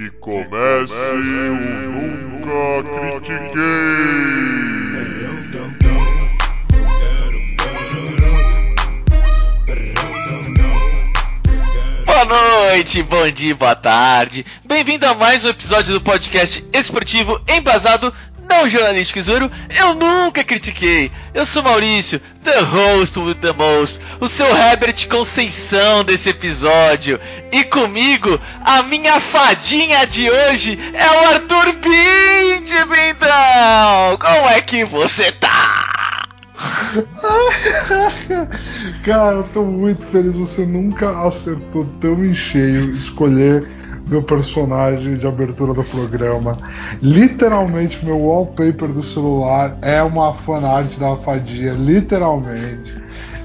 Que comece o Nunca Critiquei! Boa noite, bom dia, boa tarde. Bem-vindo a mais um episódio do podcast esportivo embasado, não jornalístico e zoeiro. Eu nunca critiquei. Eu sou Maurício, the host with the most, o seu Herbert Conceição desse episódio. E comigo, a minha fadinha de hoje é o Arthur Bindi, Bindão. Como é que você tá? Cara, eu tô muito feliz. Você nunca acertou tão em cheio escolher meu personagem de abertura do programa. Literalmente, meu wallpaper do celular é uma fanart da fadinha. Literalmente.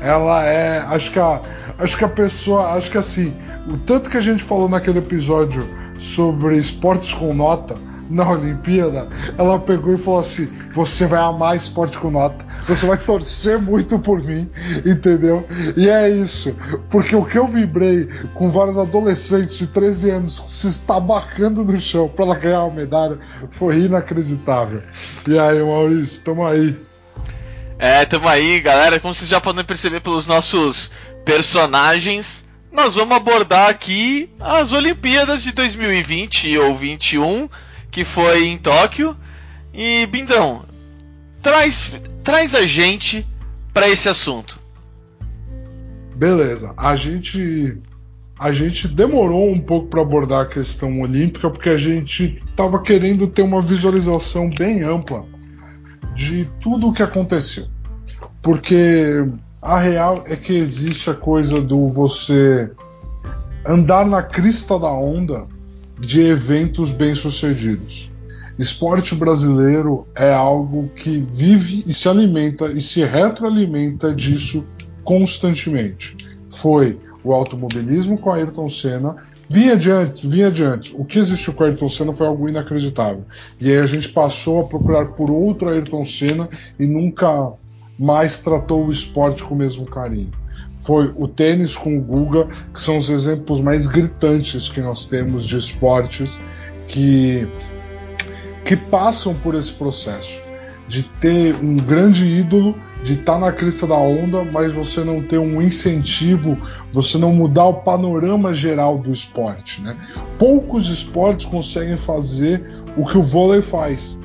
Ela é. Acho que a. Acho que a pessoa. Acho que assim. O tanto que a gente falou naquele episódio sobre esportes com nota na Olimpíada, ela pegou e falou assim: Você vai amar esporte com nota, você vai torcer muito por mim, entendeu? E é isso, porque o que eu vibrei com vários adolescentes de 13 anos se estabacando no chão para ela ganhar uma medalha foi inacreditável. E aí, Maurício, tamo aí. É, tamo aí, galera. Como vocês já podem perceber pelos nossos personagens, nós vamos abordar aqui as Olimpíadas de 2020 ou 21 que foi em Tóquio. E Bindão, traz, traz a gente para esse assunto. Beleza, a gente a gente demorou um pouco para abordar a questão olímpica porque a gente estava querendo ter uma visualização bem ampla de tudo o que aconteceu. Porque a real é que existe a coisa do você andar na crista da onda de eventos bem-sucedidos. Esporte brasileiro é algo que vive e se alimenta e se retroalimenta disso constantemente. Foi o automobilismo com Ayrton Senna, vinha adiante, vinha adiante. O que existiu com Ayrton Senna foi algo inacreditável. E aí a gente passou a procurar por outro Ayrton Senna e nunca mais tratou o esporte com o mesmo carinho foi o tênis com o Guga, que são os exemplos mais gritantes que nós temos de esportes que, que passam por esse processo de ter um grande ídolo, de estar tá na crista da onda, mas você não ter um incentivo, você não mudar o panorama geral do esporte. Né? Poucos esportes conseguem fazer o que o vôlei faz.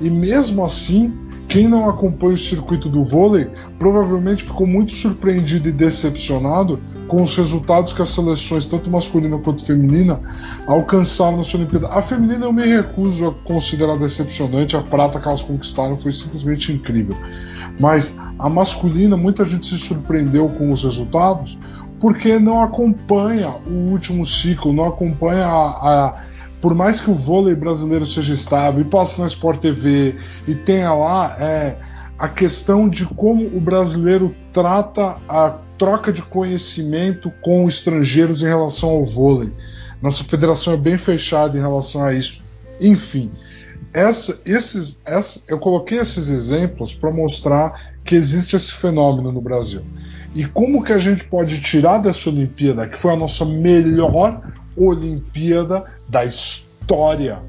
E mesmo assim, quem não acompanha o circuito do vôlei provavelmente ficou muito surpreendido e decepcionado com os resultados que as seleções, tanto masculina quanto feminina, alcançaram na sua Olimpíada. A feminina eu me recuso a considerar decepcionante, a prata que elas conquistaram foi simplesmente incrível. Mas a masculina, muita gente se surpreendeu com os resultados porque não acompanha o último ciclo, não acompanha a, a por mais que o vôlei brasileiro seja estável e passe na Sport TV e tenha lá é, a questão de como o brasileiro trata a troca de conhecimento com estrangeiros em relação ao vôlei. Nossa federação é bem fechada em relação a isso. Enfim, essa, esses, essa, eu coloquei esses exemplos para mostrar que existe esse fenômeno no Brasil. E como que a gente pode tirar dessa Olimpíada, que foi a nossa melhor Olimpíada da história.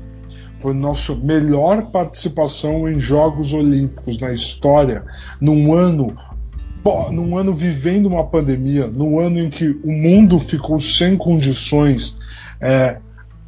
Foi nossa melhor participação em Jogos Olímpicos na história, num ano num ano vivendo uma pandemia, num ano em que o mundo ficou sem condições, é,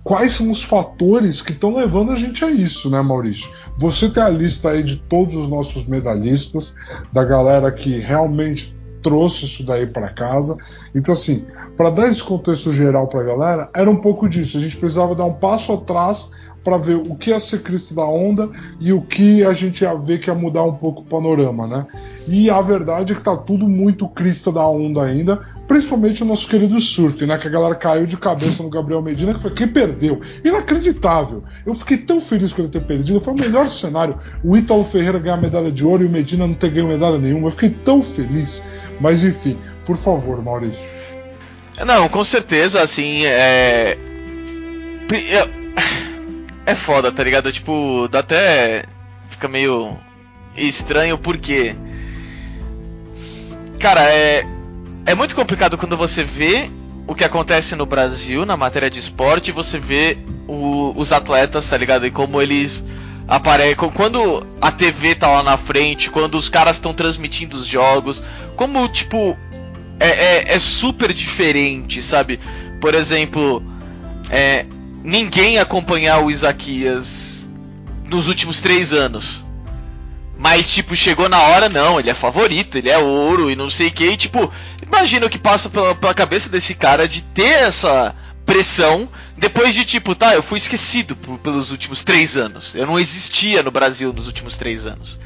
quais são os fatores que estão levando a gente a isso, né, Maurício? Você tem a lista aí de todos os nossos medalhistas, da galera que realmente trouxe isso daí para casa. Então, assim, para dar esse contexto geral para a galera, era um pouco disso. A gente precisava dar um passo atrás para ver o que ia ser Cristo da onda e o que a gente ia ver que ia mudar um pouco o panorama, né? E a verdade é que tá tudo muito Cristo da onda ainda, principalmente o nosso querido surf, né? Que a galera caiu de cabeça no Gabriel Medina, que foi quem perdeu. Inacreditável. Eu fiquei tão feliz com ele ter perdido. Foi o melhor cenário. O Ítalo Ferreira ganhar medalha de ouro e o Medina não ter ganho medalha nenhuma. Eu fiquei tão feliz. Mas enfim, por favor, Maurício. Não, com certeza, assim, é. É foda, tá ligado? Tipo, dá até. Fica meio estranho porque. Cara, é. É muito complicado quando você vê o que acontece no Brasil na matéria de esporte, você vê o, os atletas, tá ligado? E como eles aparecem. Quando a TV tá lá na frente, quando os caras estão transmitindo os jogos, como, tipo, é, é, é, super diferente, sabe? Por exemplo, é, ninguém acompanhar o Isaquias nos últimos três anos. Mas, tipo, chegou na hora, não, ele é favorito, ele é ouro e não sei o que. E, tipo, imagina o que passa pela, pela cabeça desse cara de ter essa pressão depois de, tipo, tá, eu fui esquecido por, pelos últimos três anos. Eu não existia no Brasil nos últimos três anos,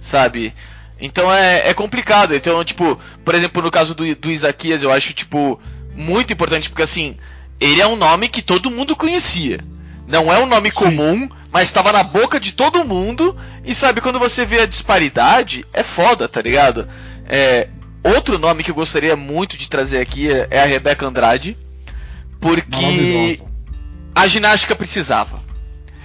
sabe? Então é, é complicado. Então, tipo, por exemplo, no caso do, do Isaquias, eu acho, tipo, muito importante, porque assim, ele é um nome que todo mundo conhecia. Não é um nome Sim. comum, mas estava na boca de todo mundo. E sabe, quando você vê a disparidade, é foda, tá ligado? É, outro nome que eu gostaria muito de trazer aqui é, é a Rebeca Andrade. Porque a ginástica precisava.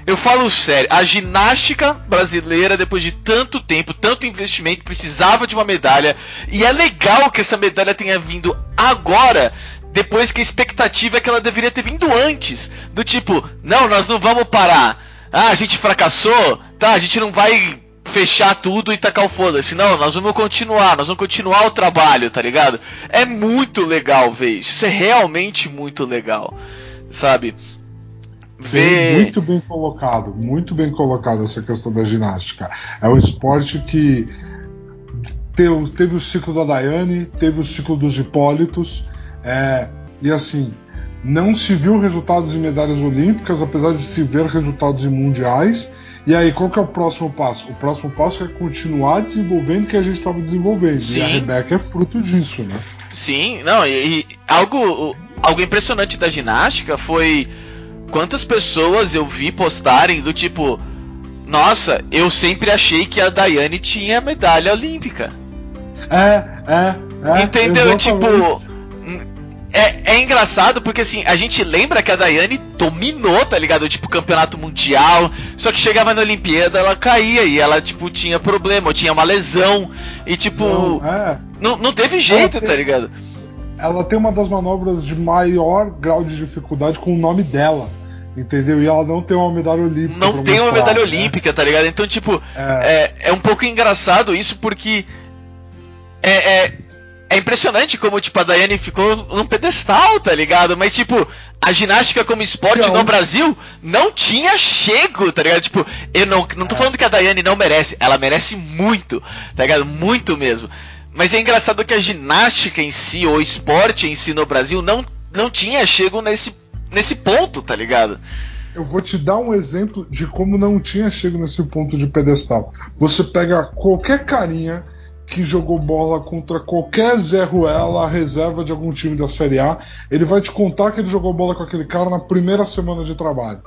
Eu falo sério, a ginástica brasileira, depois de tanto tempo, tanto investimento, precisava de uma medalha. E é legal que essa medalha tenha vindo agora, depois que a expectativa é que ela deveria ter vindo antes. Do tipo, não, nós não vamos parar. Ah, a gente fracassou, tá, a gente não vai fechar tudo e tacar o foda-se. Não, nós vamos continuar, nós vamos continuar o trabalho, tá ligado? É muito legal ver isso. Isso é realmente muito legal, sabe? Muito bem colocado, muito bem colocado essa questão da ginástica. É um esporte que teve, teve o ciclo da Daiane, teve o ciclo dos Hipólitos, é, e assim, não se viu resultados em medalhas olímpicas, apesar de se ver resultados em mundiais. E aí, qual que é o próximo passo? O próximo passo é continuar desenvolvendo o que a gente estava desenvolvendo. Sim. E a Rebeca é fruto disso, né? Sim, não, e, e algo, algo impressionante da ginástica foi quantas pessoas eu vi postarem do tipo, nossa, eu sempre achei que a Daiane tinha medalha olímpica. É, é, é. Entendeu? Tipo, é, é engraçado porque assim, a gente lembra que a Daiane dominou, tá ligado? Tipo, campeonato mundial. Só que chegava na Olimpíada, ela caía e ela, tipo, tinha problema, ou tinha uma lesão. E tipo. Não, é. não, não teve jeito, tem, tá ligado? Ela tem uma das manobras de maior grau de dificuldade com o nome dela. Entendeu? E ela não tem uma medalha olímpica. Não tem uma medalha né? olímpica, tá ligado? Então, tipo, é. é, é um pouco engraçado isso porque. É, é, é impressionante como, tipo, a Daiane ficou num pedestal, tá ligado? Mas, tipo, a ginástica como esporte não. no Brasil não tinha chego, tá ligado? Tipo, eu não, não tô é. falando que a Daiane não merece, ela merece muito, tá ligado? Muito mesmo. Mas é engraçado que a ginástica em si, ou o esporte em si no Brasil, não, não tinha chego nesse, nesse ponto, tá ligado? Eu vou te dar um exemplo de como não tinha chego nesse ponto de pedestal. Você pega qualquer carinha que jogou bola contra qualquer Zé Ruela, reserva de algum time da Série A, ele vai te contar que ele jogou bola com aquele cara na primeira semana de trabalho.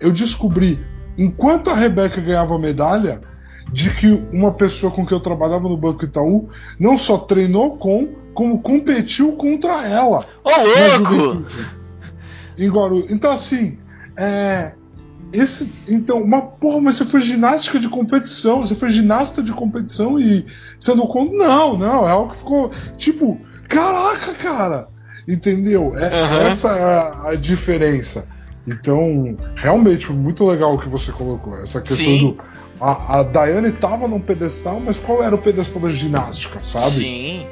Eu descobri, enquanto a Rebeca ganhava medalha, de que uma pessoa com quem eu trabalhava no Banco Itaú não só treinou com, como competiu contra ela. Ô, louco! Em Guarulhos. Então, assim, é, esse, então, uma porra, mas você foi ginástica de competição, você foi ginasta de competição e você não conta. Não, não, é algo que ficou tipo, caraca, cara, entendeu? É, uhum. Essa é a, a, diferença. Então, realmente, muito legal o que você colocou. Essa questão Sim. do. A, a Daiane tava num pedestal, mas qual era o pedestal da ginástica, sabe? Sim.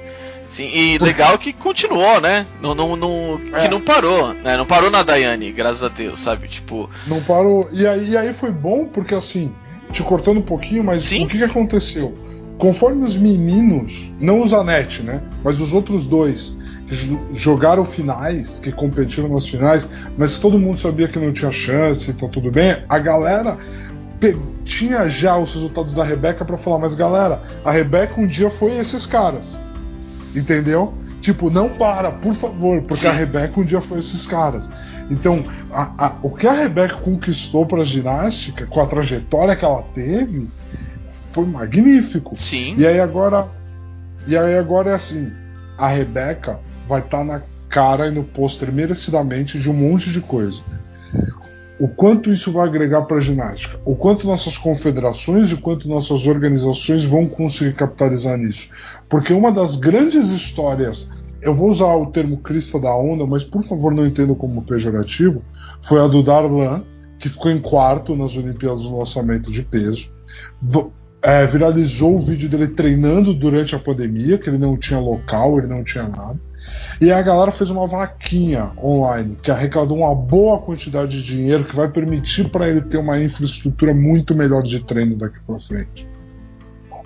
Sim, e legal que continuou, né? Não, não, não, é. Que não parou, né? Não parou na Daiane, graças a Deus, sabe? Tipo. Não parou. E aí, e aí foi bom, porque assim, te cortando um pouquinho, mas Sim? o que, que aconteceu? Conforme os meninos, não os Anete, né? Mas os outros dois, que jogaram finais, que competiram nas finais, mas todo mundo sabia que não tinha chance, então tudo bem, a galera tinha já os resultados da Rebeca para falar, mas galera, a Rebeca um dia foi esses caras. Entendeu? Tipo, não para, por favor, porque Sim. a Rebeca um dia foi esses caras. Então, a, a, o que a Rebeca conquistou para ginástica, com a trajetória que ela teve, foi magnífico. Sim. E aí agora, e aí agora é assim, a Rebeca vai estar tá na cara e no pôster merecidamente de um monte de coisa o quanto isso vai agregar para a ginástica, o quanto nossas confederações e quanto nossas organizações vão conseguir capitalizar nisso. Porque uma das grandes histórias eu vou usar o termo crista da onda, mas por favor não entenda como pejorativo, foi a do Darlan, que ficou em quarto nas Olimpíadas do lançamento de peso. É, viralizou o vídeo dele treinando durante a pandemia, que ele não tinha local, ele não tinha nada. E a galera fez uma vaquinha online que arrecadou uma boa quantidade de dinheiro que vai permitir para ele ter uma infraestrutura muito melhor de treino daqui para frente.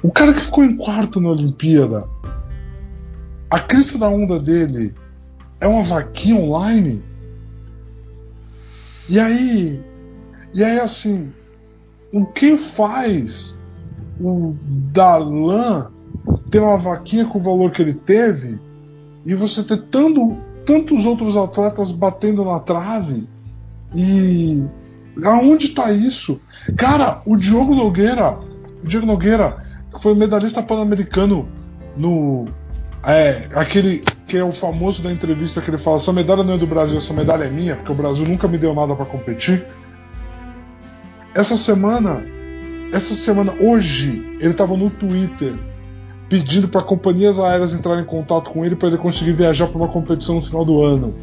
O cara que ficou em quarto na Olimpíada, a crista da onda dele é uma vaquinha online? E aí, e aí assim, o que faz o Darlan ter uma vaquinha com o valor que ele teve e você ter tanto, tantos outros atletas batendo na trave e aonde está isso? Cara, o Diogo Nogueira, o Diogo Nogueira foi medalhista pan-americano no é, aquele que é o famoso da entrevista que ele fala: essa medalha não é do Brasil, essa medalha é minha, porque o Brasil nunca me deu nada para competir. Essa semana, essa semana, hoje, ele estava no Twitter pedindo para companhias aéreas entrarem em contato com ele para ele conseguir viajar para uma competição no final do ano.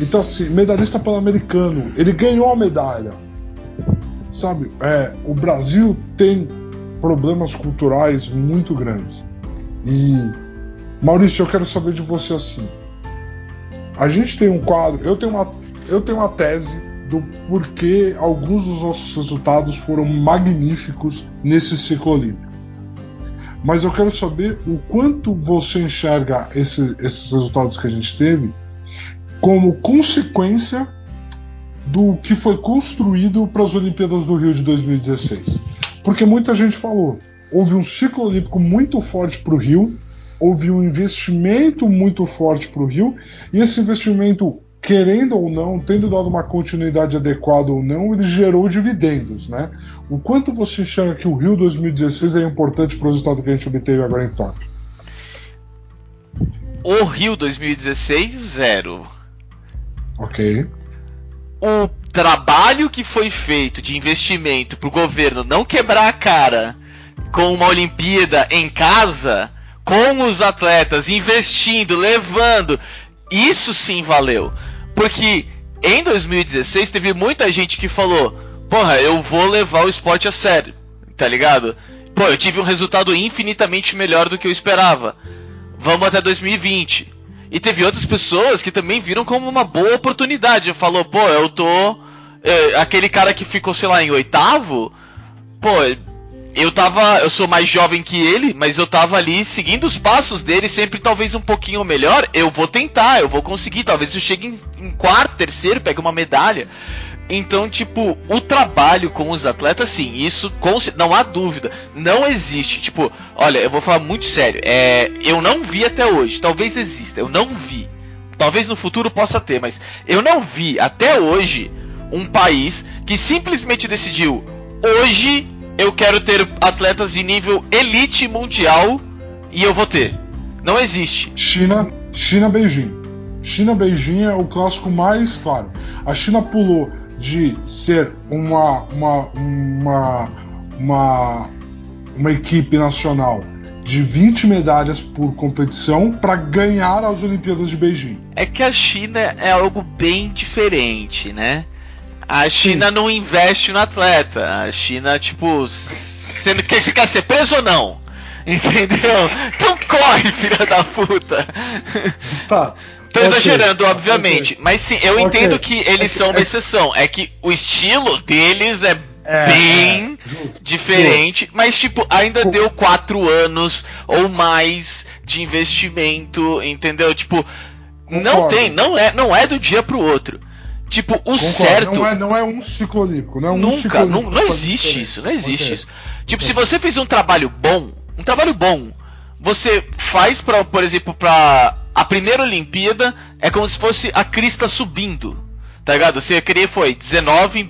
Então, assim, medalhista pan-americano, ele ganhou a medalha. Sabe, é, o Brasil tem problemas culturais muito grandes. E, Maurício, eu quero saber de você assim. A gente tem um quadro, eu tenho uma, eu tenho uma tese do porquê alguns dos nossos resultados foram magníficos nesse ciclo olímpico. Mas eu quero saber o quanto você enxerga esse, esses resultados que a gente teve como consequência do que foi construído para as Olimpíadas do Rio de 2016. Porque muita gente falou, houve um ciclo olímpico muito forte para o Rio, houve um investimento muito forte para o Rio, e esse investimento querendo ou não, tendo dado uma continuidade adequada ou não, ele gerou dividendos, né? O quanto você enxerga que o Rio 2016 é importante para o resultado que a gente obteve agora em Tóquio? O Rio 2016, zero. Ok. O trabalho que foi feito de investimento para o governo não quebrar a cara com uma Olimpíada em casa, com os atletas investindo, levando, isso sim valeu. Porque em 2016 teve muita gente que falou: Porra, eu vou levar o esporte a sério, tá ligado? Pô, eu tive um resultado infinitamente melhor do que eu esperava. Vamos até 2020. E teve outras pessoas que também viram como uma boa oportunidade. Falou, pô, eu tô. É, aquele cara que ficou, sei lá, em oitavo. Pô, eu tava. Eu sou mais jovem que ele, mas eu tava ali seguindo os passos dele, sempre talvez um pouquinho melhor. Eu vou tentar, eu vou conseguir. Talvez eu chegue em, em quarto, terceiro, pegue uma medalha. Então, tipo, o trabalho com os atletas, sim, isso não há dúvida. Não existe. Tipo, olha, eu vou falar muito sério. É, eu não vi até hoje. Talvez exista, eu não vi. Talvez no futuro possa ter, mas eu não vi até hoje um país que simplesmente decidiu hoje eu quero ter atletas de nível elite mundial e eu vou ter. Não existe. China, China Beijing. China Beijing é o clássico mais claro. A China pulou de ser uma uma uma uma, uma equipe nacional de 20 medalhas por competição para ganhar as Olimpíadas de Beijing. É que a China é algo bem diferente, né? A China Sim. não investe no atleta. A China, tipo, você quer, você quer ser preso ou não? Entendeu? Então corre, filha da puta. Tá. Tô okay. exagerando, obviamente. Okay. Mas sim, eu okay. entendo que eles são uma exceção. É que o estilo deles é, é bem é, justo, diferente, justo. mas tipo, ainda deu quatro anos ou mais de investimento, entendeu? Tipo, Concordo. não tem, não é, não é do dia pro outro. Tipo, o Concordo, certo. Não é, não é um ciclo olímpico, não é um Nunca, não, não existe isso, não existe okay. isso. Tipo, okay. se você fez um trabalho bom, um trabalho bom, você faz para, por exemplo, para a primeira Olimpíada é como se fosse a crista subindo. Tá ligado? Você queria foi 19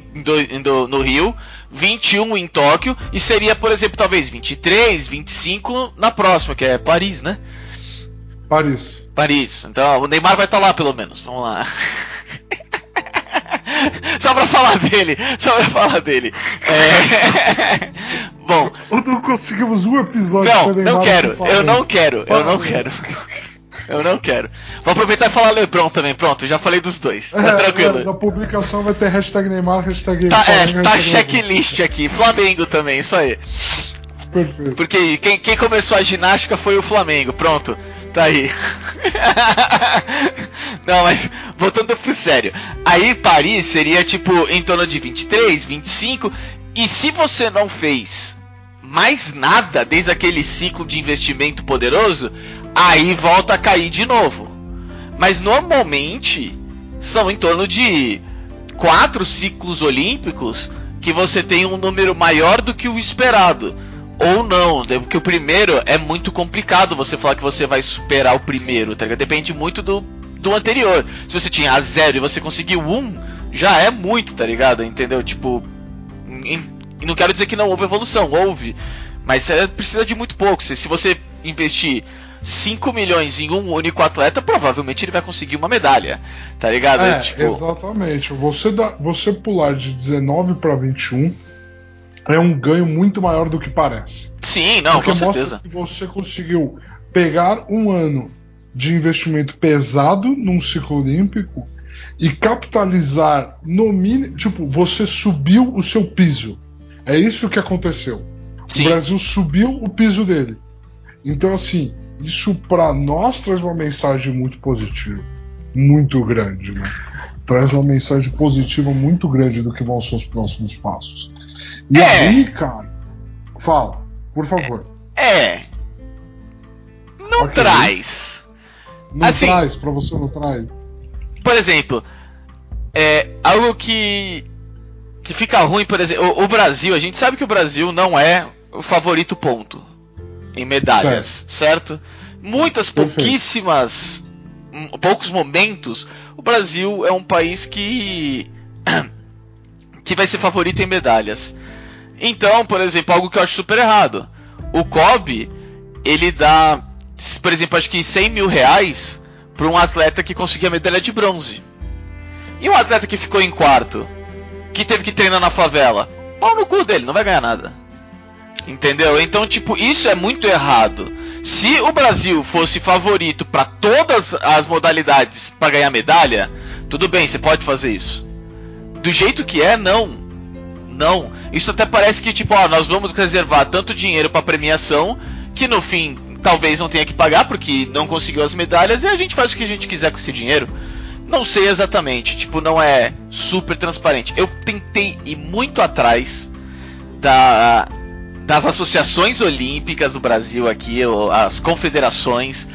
do, no Rio, 21 em Tóquio e seria, por exemplo, talvez 23, 25 na próxima, que é Paris, né? Paris. Paris. Então, o Neymar vai estar tá lá pelo menos. Vamos lá. só pra falar dele, só pra falar dele. É... Bom. Não conseguimos um episódio Não, não quero, eu não quero, eu não quero. Eu não quero. Vou aproveitar e falar Lebron também. Pronto, já falei dos dois. Tá é, tranquilo. É, na publicação vai ter hashtag Neymar, hashtag Tá, é, tá checklist aqui. Flamengo também, isso aí. Perfeito. Porque quem, quem começou a ginástica foi o Flamengo. Pronto, tá aí. não, mas voltando pro sério. Aí Paris seria tipo em torno de 23, 25. E se você não fez mais nada desde aquele ciclo de investimento poderoso, aí volta a cair de novo. Mas normalmente são em torno de quatro ciclos olímpicos que você tem um número maior do que o esperado. Ou não, né? porque o primeiro é muito complicado você falar que você vai superar o primeiro, tá ligado? Depende muito do, do anterior. Se você tinha a zero e você conseguiu um, já é muito, tá ligado? Entendeu? Tipo. Em, não quero dizer que não houve evolução, houve. Mas é, precisa de muito pouco. Se, se você investir 5 milhões em um único atleta, provavelmente ele vai conseguir uma medalha. Tá ligado? É, tipo... Exatamente. Você, dá, você pular de 19 para 21 é um ganho muito maior do que parece. Sim, não, Porque com certeza. Que você conseguiu pegar um ano de investimento pesado num ciclo olímpico e capitalizar no mínimo. Tipo, você subiu o seu piso. É isso que aconteceu. Sim. O Brasil subiu o piso dele. Então, assim, isso para nós traz uma mensagem muito positiva, muito grande, né? Traz uma mensagem positiva muito grande do que vão ser os próximos passos. E é. aí, cara, fala, por favor. É. é. Não okay. traz. Não assim, traz, pra você não traz. Por exemplo, é algo que que fica ruim, por exemplo, o, o Brasil, a gente sabe que o Brasil não é o favorito ponto em medalhas, certo? certo? Muitas pouquíssimas poucos momentos, o Brasil é um país que que vai ser favorito em medalhas. Então, por exemplo, algo que eu acho super errado. O Kobe, ele dá, por exemplo, acho que 100 mil reais para um atleta que conseguia medalha de bronze. E um atleta que ficou em quarto, que teve que treinar na favela, pau no cu dele, não vai ganhar nada. Entendeu? Então, tipo, isso é muito errado. Se o Brasil fosse favorito para todas as modalidades para ganhar medalha, tudo bem, você pode fazer isso. Do jeito que é, não. Não. Isso até parece que, tipo, ó, nós vamos reservar tanto dinheiro para premiação que no fim talvez não tenha que pagar porque não conseguiu as medalhas e a gente faz o que a gente quiser com esse dinheiro. Não sei exatamente, tipo, não é super transparente. Eu tentei ir muito atrás da das associações olímpicas do Brasil aqui, as confederações.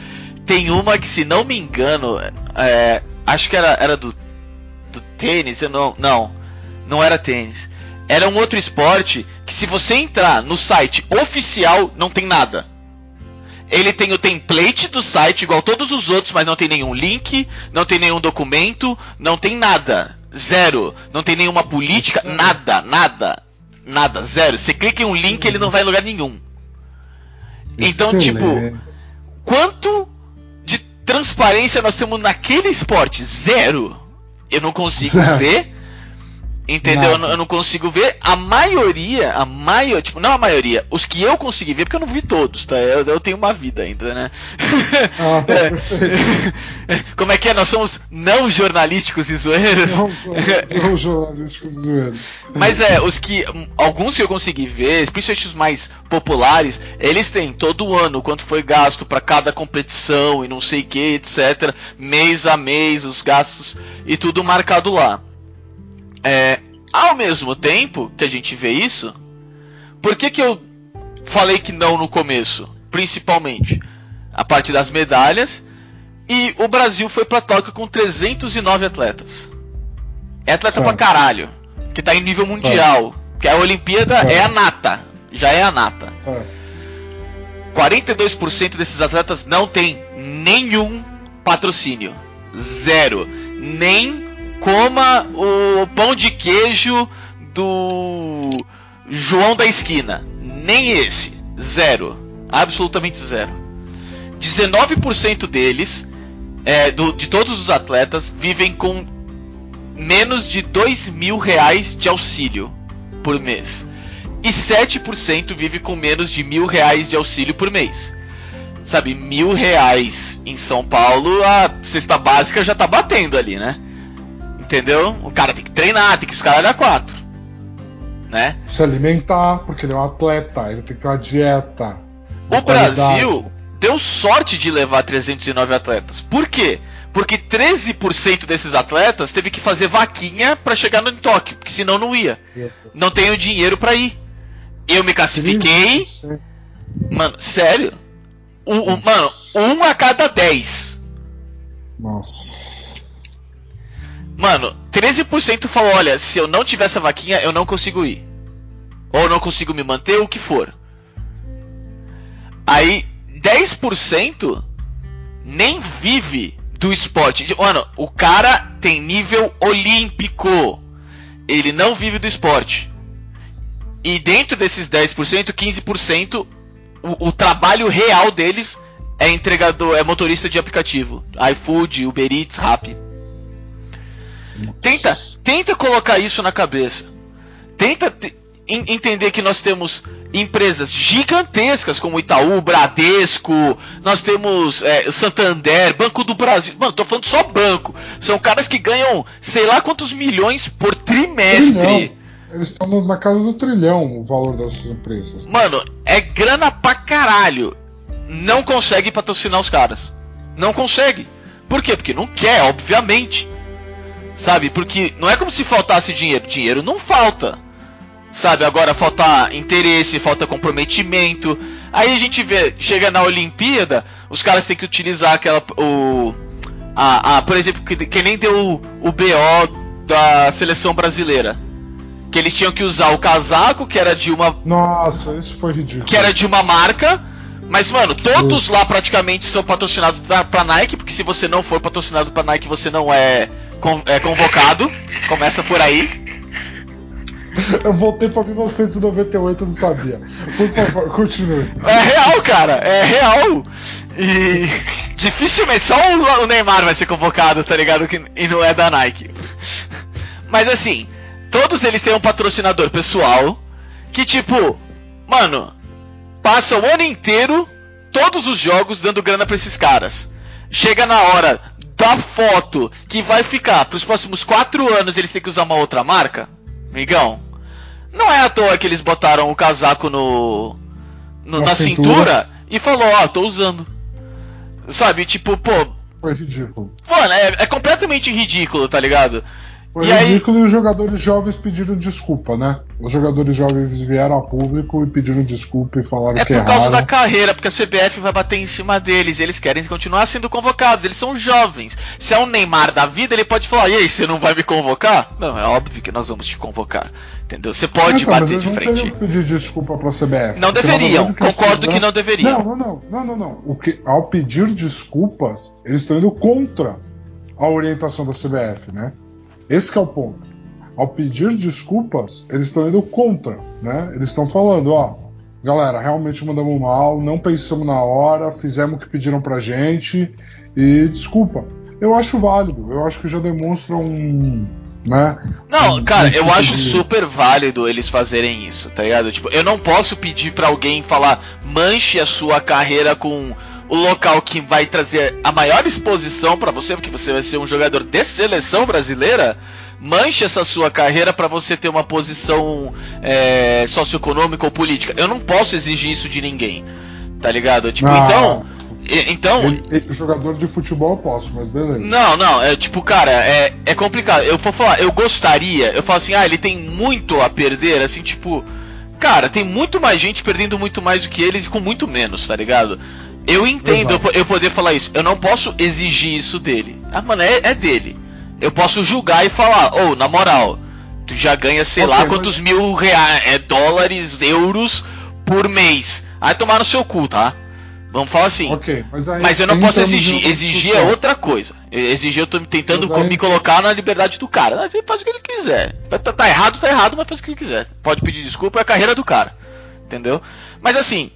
Tem uma que, se não me engano, é, acho que era, era do, do tênis, eu não, não, não era tênis. Era um outro esporte que, se você entrar no site oficial, não tem nada. Ele tem o template do site, igual todos os outros, mas não tem nenhum link, não tem nenhum documento, não tem nada. Zero. Não tem nenhuma política, nada, nada. Nada, zero. Você clica em um link, ele não vai em lugar nenhum. Então, tipo, quanto de transparência nós temos naquele esporte? Zero. Eu não consigo zero. ver Entendeu? Eu não, eu não, consigo ver. A maioria, a maioria, tipo, não a maioria, os que eu consegui ver, porque eu não vi todos, tá? Eu, eu tenho uma vida ainda, né? Ah, é. Como é que é? Nós somos não jornalísticos e zoeiros? Não, não jornalísticos e zoeiros. Mas é, os que. Alguns que eu consegui ver, principalmente os mais populares, eles têm todo ano quanto foi gasto para cada competição e não sei o que, etc. Mês a mês, os gastos e tudo marcado lá. É, ao mesmo tempo que a gente vê isso, por que, que eu falei que não no começo? Principalmente a parte das medalhas. E o Brasil foi pra Tóquio com 309 atletas. É atleta certo. pra caralho. Que tá em nível mundial. Certo. Que a Olimpíada certo. é a nata. Já é a nata. Certo. 42% desses atletas não tem nenhum patrocínio. Zero. Nem coma o pão de queijo do João da esquina. Nem esse. Zero. Absolutamente zero. 19% deles, é, do, de todos os atletas, vivem com menos de 2 mil reais de auxílio por mês. e 7% vive com menos de mil reais de auxílio por mês. Sabe, mil reais em São Paulo, a cesta básica já tá batendo ali, né? Entendeu? O cara tem que treinar, tem que escalar a quatro. Né? Se alimentar, porque ele é um atleta, ele tem que ter uma dieta. O Brasil deu sorte de levar 309 atletas. Por quê? Porque 13% desses atletas teve que fazer vaquinha para chegar no Tóquio, porque senão não ia. Não tenho dinheiro para ir. Eu me classifiquei. Mano, sério? Um, um, mano, um a cada 10. Nossa. Mano, 13% falou: olha, se eu não tiver essa vaquinha, eu não consigo ir. Ou não consigo me manter, o que for. Aí, 10% nem vive do esporte. Mano, o cara tem nível olímpico. Ele não vive do esporte. E dentro desses 10%, 15%, o, o trabalho real deles é entregador, é motorista de aplicativo. iFood, Uber Eats, Rappi. Tenta, tenta colocar isso na cabeça. Tenta entender que nós temos empresas gigantescas como Itaú, Bradesco, nós temos é, Santander, Banco do Brasil. Mano, tô falando só banco. São caras que ganham sei lá quantos milhões por trimestre. Trilhão. Eles estão na casa do trilhão o valor dessas empresas. Mano, é grana pra caralho. Não consegue patrocinar os caras. Não consegue. Por quê? Porque não quer, obviamente. Sabe? Porque não é como se faltasse dinheiro. Dinheiro não falta. Sabe? Agora falta interesse, falta comprometimento. Aí a gente vê, chega na Olimpíada, os caras têm que utilizar aquela. O, a, a, por exemplo, que, que nem deu o, o BO da seleção brasileira que eles tinham que usar o casaco, que era de uma. Nossa, isso foi ridículo. Que era de uma marca. Mas, mano, todos lá praticamente são patrocinados pra, pra Nike, porque se você não for patrocinado pra Nike, você não é, é convocado. Começa por aí. Eu voltei pra 1998 e não sabia. Por favor, continue. É real, cara, é real. E dificilmente só o Neymar vai ser convocado, tá ligado? E não é da Nike. Mas assim, todos eles têm um patrocinador pessoal que, tipo, mano, passa o ano inteiro, todos os jogos, dando grana pra esses caras. Chega na hora da foto que vai ficar pros próximos quatro anos eles têm que usar uma outra marca, migão. Não é à toa que eles botaram o casaco no, no na, na cintura. cintura. e falou, ó, oh, tô usando. Sabe, tipo, pô. Foi ridículo. Mano, é, é completamente ridículo, tá ligado? Foi e ridículo aí... e os jogadores jovens pediram desculpa, né? Os jogadores jovens vieram a público e pediram desculpa e falaram é que É por causa da carreira, porque a CBF vai bater em cima deles, eles querem continuar sendo convocados, eles são jovens. Se é um Neymar da vida, ele pode falar: "E aí, você não vai me convocar?" Não, é óbvio que nós vamos te convocar. Entendeu? Você pode então, bater de frente. Não pedir desculpa para a CBF. Não deveriam, que concordo fizeram... que não deveriam. Não, não, não, não, não, não. O que ao pedir desculpas, eles estão indo contra a orientação da CBF, né? Esse é o ponto ao pedir desculpas, eles estão indo contra, né? Eles estão falando, ó, galera, realmente mandamos mal, não pensamos na hora, fizemos o que pediram pra gente e desculpa. Eu acho válido, eu acho que já demonstra um, né? Não, cara, eu acho super válido eles fazerem isso, tá ligado? Tipo, eu não posso pedir para alguém falar manche a sua carreira com o local que vai trazer a maior exposição para você, porque você vai ser um jogador de seleção brasileira manche essa sua carreira para você ter uma posição é, socioeconômica ou política. Eu não posso exigir isso de ninguém, tá ligado? Tipo, ah, então. Então. jogador de futebol eu posso, mas beleza. Não, não, é tipo, cara, é, é complicado. Eu vou falar, eu gostaria, eu falo assim, ah, ele tem muito a perder, assim, tipo. Cara, tem muito mais gente perdendo muito mais do que eles e com muito menos, tá ligado? Eu entendo eu, eu, poder falar isso. Eu não posso exigir isso dele. Ah, mano, é, é dele eu posso julgar e falar, ou, oh, na moral, tu já ganha sei okay, lá quantos mas... mil reais, é, dólares, euros por mês. Aí tomar no seu cu, tá? Vamos falar assim. Okay, mas, aí, mas, eu não posso exigir. Exigir é outra coisa. Exigir, eu tô tentando aí... me colocar na liberdade do cara. Ele faz o que ele quiser. Tá, tá, tá, errado, tá errado, mas faz o que ele quiser. Pode pedir desculpa, é a carreira do cara. Entendeu? Mas assim,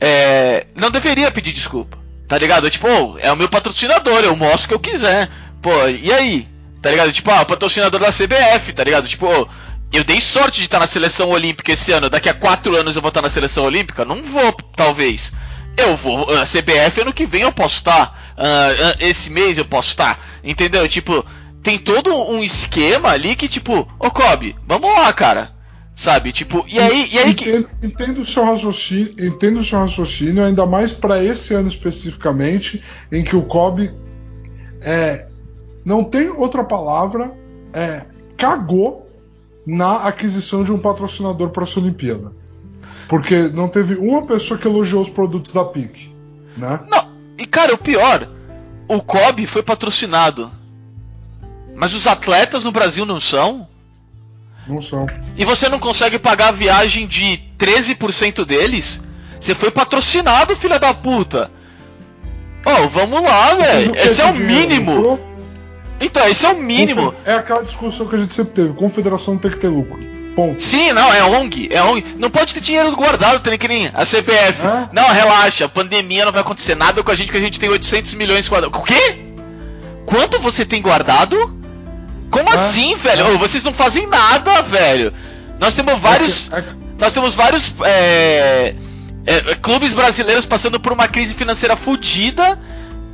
é, não deveria pedir desculpa. Tá ligado? Tipo, oh, é o meu patrocinador, eu mostro o que eu quiser. Pô, e aí? Tá ligado? Tipo, ah, patrocinador da CBF, tá ligado? Tipo, eu dei sorte de estar na seleção olímpica esse ano. Daqui a quatro anos eu vou estar na seleção olímpica? Não vou, talvez. Eu vou. A CBF ano que vem eu posso estar. Uh, esse mês eu posso estar. Entendeu? Tipo, tem todo um esquema ali que, tipo, ô Kobe, vamos lá, cara. Sabe? Tipo, e aí, e aí entendo, que. Entendo o seu raciocínio, entendo o seu raciocínio, ainda mais para esse ano especificamente, em que o Kobe é, não tem outra palavra, é, cagou na aquisição de um patrocinador para essa Olimpíada. Porque não teve uma pessoa que elogiou os produtos da PIC. Né? Não, e cara, o pior, o Kobe foi patrocinado. Mas os atletas no Brasil não são? Não são. E você não consegue pagar a viagem de 13% deles? Você foi patrocinado, filha da puta. Oh, vamos lá, velho. Esse é o mínimo. Então, esse é o mínimo. É aquela discussão que a gente sempre teve. Confederação tem que ter lucro. Ponto. Sim, não, é ONG, é ONG. Não pode ter dinheiro guardado, tem que nem a CPF. É? Não, relaxa, pandemia não vai acontecer nada com a gente, que a gente tem 800 milhões guardados. O quê? Quanto você tem guardado? Como é? assim, velho? É. Oh, vocês não fazem nada, velho. Nós temos vários. É nós temos vários. É, é, clubes brasileiros passando por uma crise financeira fodida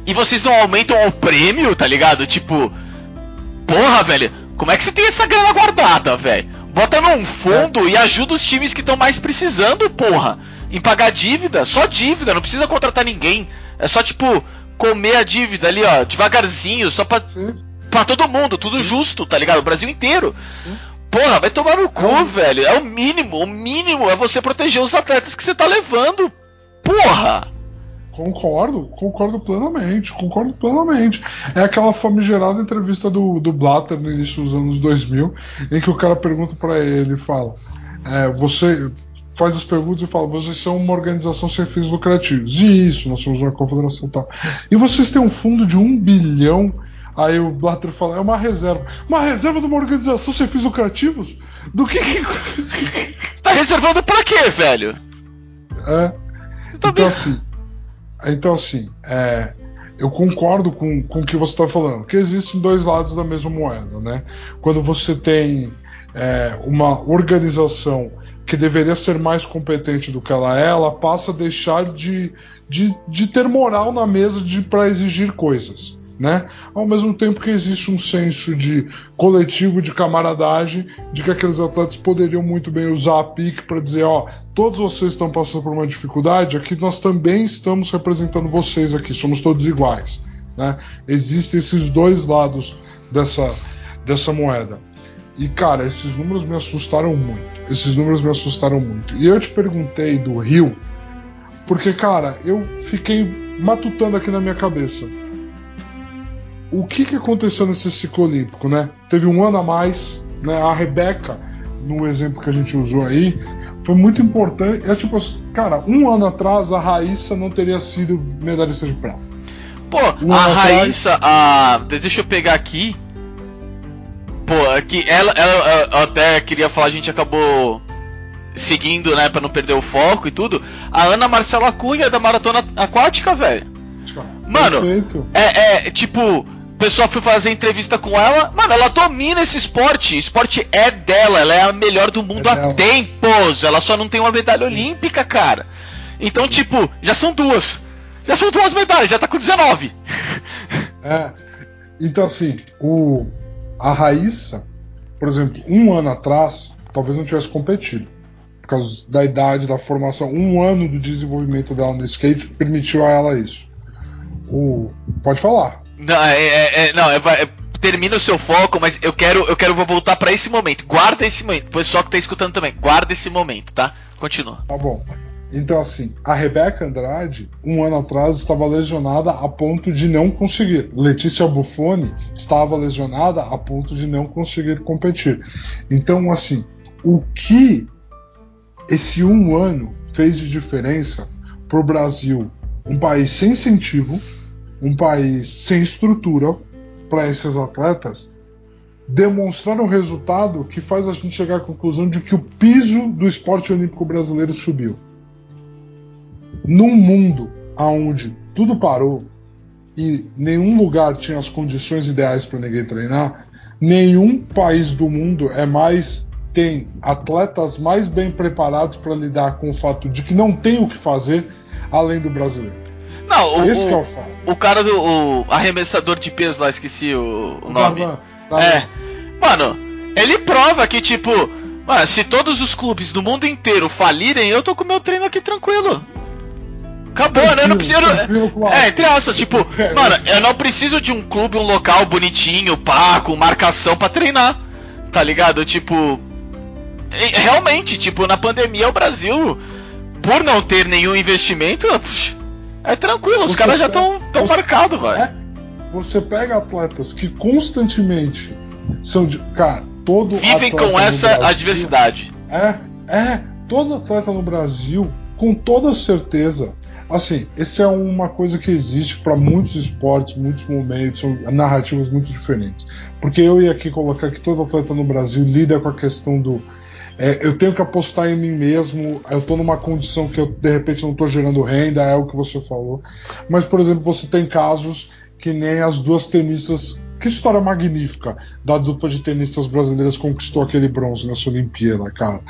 e vocês não aumentam o prêmio, tá ligado? Tipo, porra, velho, como é que você tem essa grana guardada, velho? Bota num fundo é. e ajuda os times que estão mais precisando, porra. Em pagar dívida, só dívida, não precisa contratar ninguém. É só, tipo, comer a dívida ali, ó, devagarzinho, só pra, pra todo mundo, tudo justo, tá ligado? O Brasil inteiro. Sim. Porra, vai tomar no cu, é velho. É o mínimo, o mínimo é você proteger os atletas que você tá levando. Porra! Concordo, concordo plenamente, concordo plenamente. É aquela famigerada entrevista do, do Blatter no início dos anos 2000, em que o cara pergunta para ele fala: é, Você faz as perguntas e fala: Vocês são uma organização sem fins lucrativos. E isso, nós somos uma confederação tal. E vocês têm um fundo de um bilhão. Aí o Blatter fala: É uma reserva. Uma reserva de uma organização sem fins lucrativos? Do que. Você tá reservando pra quê, velho? É. Tá então, bem... assim então, assim, é, eu concordo com, com o que você está falando, que existem dois lados da mesma moeda, né? Quando você tem é, uma organização que deveria ser mais competente do que ela é, ela passa a deixar de, de, de ter moral na mesa para exigir coisas né? Ao mesmo tempo que existe um senso de coletivo, de camaradagem, de que aqueles atletas poderiam muito bem usar a PIC para dizer, ó, todos vocês estão passando por uma dificuldade, aqui nós também estamos representando vocês aqui, somos todos iguais, né? Existem esses dois lados dessa, dessa moeda. E cara, esses números me assustaram muito. Esses números me assustaram muito. E eu te perguntei do Rio, porque cara, eu fiquei matutando aqui na minha cabeça o que, que aconteceu nesse ciclo olímpico, né? Teve um ano a mais, né? A Rebeca, no exemplo que a gente usou aí, foi muito importante. É tipo, cara, um ano atrás a Raíssa não teria sido medalhista de prata. Pô, um a Raíssa, atrás... a... deixa eu pegar aqui. Pô, aqui ela, ela, ela até queria falar, a gente acabou seguindo, né, para não perder o foco e tudo. A Ana Marcela Cunha da maratona aquática, velho. Mano, Perfeito. é, é tipo, pessoal foi fazer entrevista com ela. Mano, ela domina esse esporte. O esporte é dela. Ela é a melhor do mundo é há dela. tempos. Ela só não tem uma medalha olímpica, cara. Então, tipo, já são duas. Já são duas medalhas, já tá com 19. É. Então, assim, o, a Raíssa, por exemplo, um ano atrás, talvez não tivesse competido. Por causa da idade, da formação. Um ano do desenvolvimento dela no skate permitiu a ela isso. O, pode falar. Não, é, é, é não é, é, termina o seu foco, mas eu quero, eu quero voltar para esse momento. Guarda esse momento. O pessoal que tá escutando também, guarda esse momento, tá? Continua. Tá bom. Então, assim, a Rebeca Andrade, um ano atrás, estava lesionada a ponto de não conseguir. Letícia Buffoni estava lesionada a ponto de não conseguir competir. Então, assim, o que esse um ano fez de diferença para o Brasil, um país sem incentivo, um país sem estrutura para esses atletas, demonstrar um resultado que faz a gente chegar à conclusão de que o piso do esporte olímpico brasileiro subiu. Num mundo onde tudo parou e nenhum lugar tinha as condições ideais para ninguém treinar, nenhum país do mundo é mais tem atletas mais bem preparados para lidar com o fato de que não tem o que fazer além do brasileiro. Não, o, Esse que é o, o cara do o arremessador de peso lá, esqueci o, o nome. É. Mano, ele prova que, tipo, mano, se todos os clubes do mundo inteiro falirem, eu tô com o meu treino aqui tranquilo. Acabou, né? Eu não preciso. É, entre aspas, tipo, É. mano, eu não preciso de um clube, um local bonitinho, pá, com marcação pra treinar. Tá ligado? Tipo. Realmente, tipo, na pandemia o Brasil, por não ter nenhum investimento, pff, é tranquilo, os caras já estão tão marcados, velho. É, você pega atletas que constantemente são de. Cara, todo. Vivem com essa Brasil- adversidade. É, é. Todo atleta no Brasil, com toda certeza. Assim, essa é uma coisa que existe para muitos esportes, muitos momentos, são narrativas muito diferentes. Porque eu ia aqui colocar que todo atleta no Brasil lida com a questão do. É, eu tenho que apostar em mim mesmo, eu tô numa condição que eu de repente não tô gerando renda, é o que você falou. Mas, por exemplo, você tem casos que nem as duas tenistas. Que história magnífica da dupla de tenistas brasileiras conquistou aquele bronze nessa Olimpíada, cara.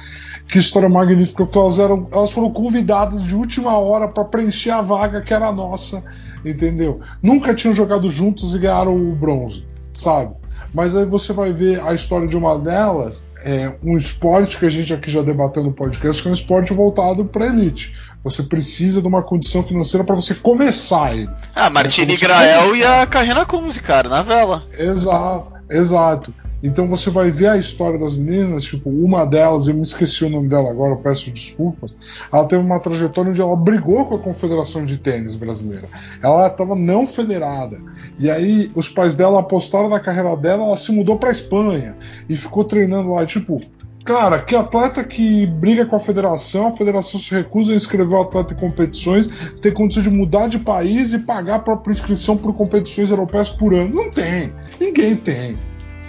Que história magnífica, porque elas, eram, elas foram convidadas de última hora para preencher a vaga que era nossa, entendeu? Nunca tinham jogado juntos e ganharam o bronze, sabe? Mas aí você vai ver a história de uma delas, é um esporte que a gente aqui já debateu no podcast, que é um esporte voltado para elite. Você precisa de uma condição financeira para você começar ele. Ah, Martini É Grael fosse- e a Carrena Kunze, cara, na vela. Exato, exato. Então você vai ver a história das meninas, tipo, uma delas, eu me esqueci o nome dela agora, eu peço desculpas. Ela teve uma trajetória onde ela brigou com a Confederação de Tênis Brasileira. Ela estava não federada. E aí os pais dela apostaram na carreira dela, ela se mudou para Espanha e ficou treinando lá, tipo, Cara, que atleta que briga com a federação, a federação se recusa a inscrever o atleta em competições, ter condição de mudar de país e pagar a própria inscrição por competições europeias por ano. Não tem. Ninguém tem.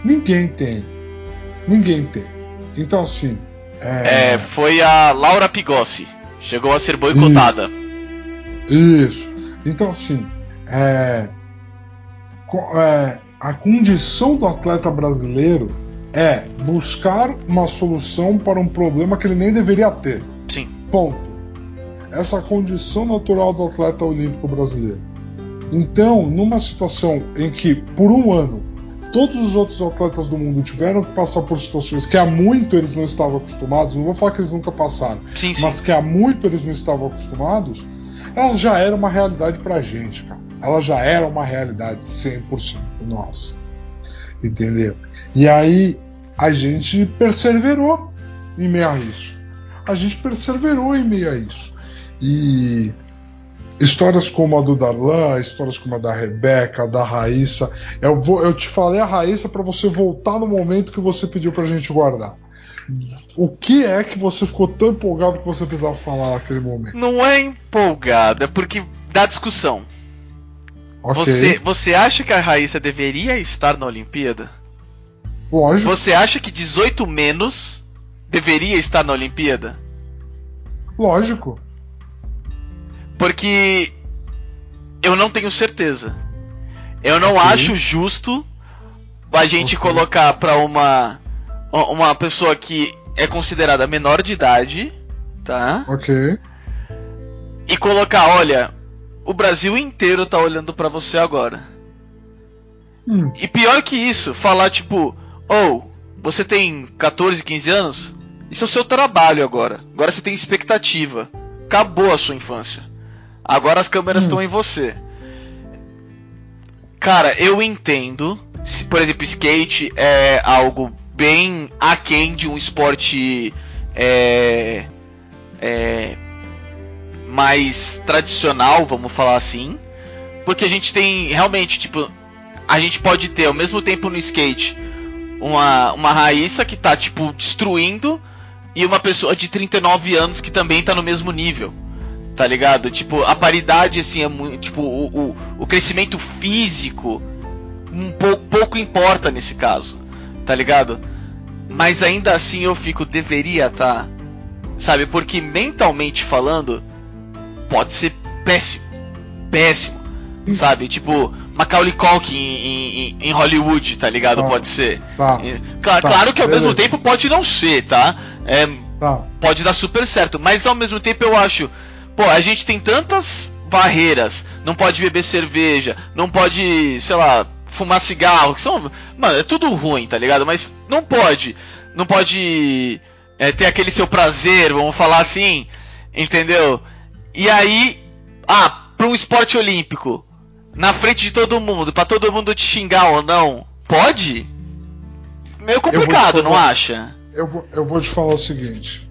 Ninguém tem. Ninguém tem. Então, assim. É, foi a Laura Pigossi. Chegou a ser boicotada. Isso. Então, assim, é, é, a condição do atleta brasileiro é buscar uma solução para um problema que ele nem deveria ter. Sim. Ponto. Essa é a condição natural do atleta olímpico brasileiro. Então, numa situação em que, por um ano, todos os outros atletas do mundo tiveram que passar por situações que há muito eles não estavam acostumados, não vou falar que eles nunca passaram, Sim, sim. mas que há muito eles não estavam acostumados, ela já era uma realidade pra gente, cara. Ela já era uma realidade 100% nossa. Entendeu? E aí a gente perseverou em meio a isso. A gente perseverou em meio a isso. E histórias como a do Darlan, histórias como a da Rebeca, a da Raíssa. Eu, vou, eu te falei a Raíssa para você voltar no momento que você pediu pra gente guardar. O que é que você ficou tão empolgado que você precisava falar naquele momento? Não é empolgada, porque dá discussão. Ok, Você, você acha que a Raíssa deveria estar na Olimpíada? lógico, Você acha que 18 menos deveria estar na Olimpíada? lógico. Porque eu não tenho certeza. Eu não Ok. acho justo a gente Ok. colocar pra uma uma pessoa que é considerada menor de idade, tá? Ok. E colocar, olha, o Brasil inteiro tá olhando pra você agora. Hum, E pior que isso, falar tipo, ou você tem 14, 15 anos, isso é o seu trabalho agora. Agora você tem expectativa. Acabou a sua infância. Agora as câmeras Hum. estão em você. Cara, eu entendo. Se, por exemplo, skate é algo bem aquém de um esporte é, é, mais tradicional, vamos falar assim. Porque a gente tem realmente, tipo, a gente pode ter ao mesmo tempo no skate uma, uma Raíssa que tá, tipo, destruindo e uma pessoa de 39 anos que também tá no mesmo nível. Tá ligado? Tipo, a paridade, assim, é muito. Tipo, o, o, o crescimento físico um pouco, pouco importa nesse caso. Tá ligado? Mas ainda assim eu fico, deveria tá. Sabe? Porque mentalmente falando, pode ser péssimo. Péssimo. sabe? Tipo, Macaulay Culkin em, em, em Hollywood, tá ligado? Tá. Pode ser. Tá. E- cla- Tá, claro que ao mesmo beleza. tempo pode não ser, tá? É, Tá. pode dar super certo, mas ao mesmo tempo eu acho, pô, a gente tem tantas barreiras, não pode beber cerveja, não pode, sei lá, fumar cigarro, que são, mano, é tudo ruim, tá ligado? Mas não pode, não pode é, ter aquele seu prazer, vamos falar assim, entendeu? E aí, ah, pra um esporte olímpico, na frente de todo mundo, pra todo mundo te xingar ou não, pode? Meio complicado, não fazer- acha? Eu vou, eu vou te falar o seguinte.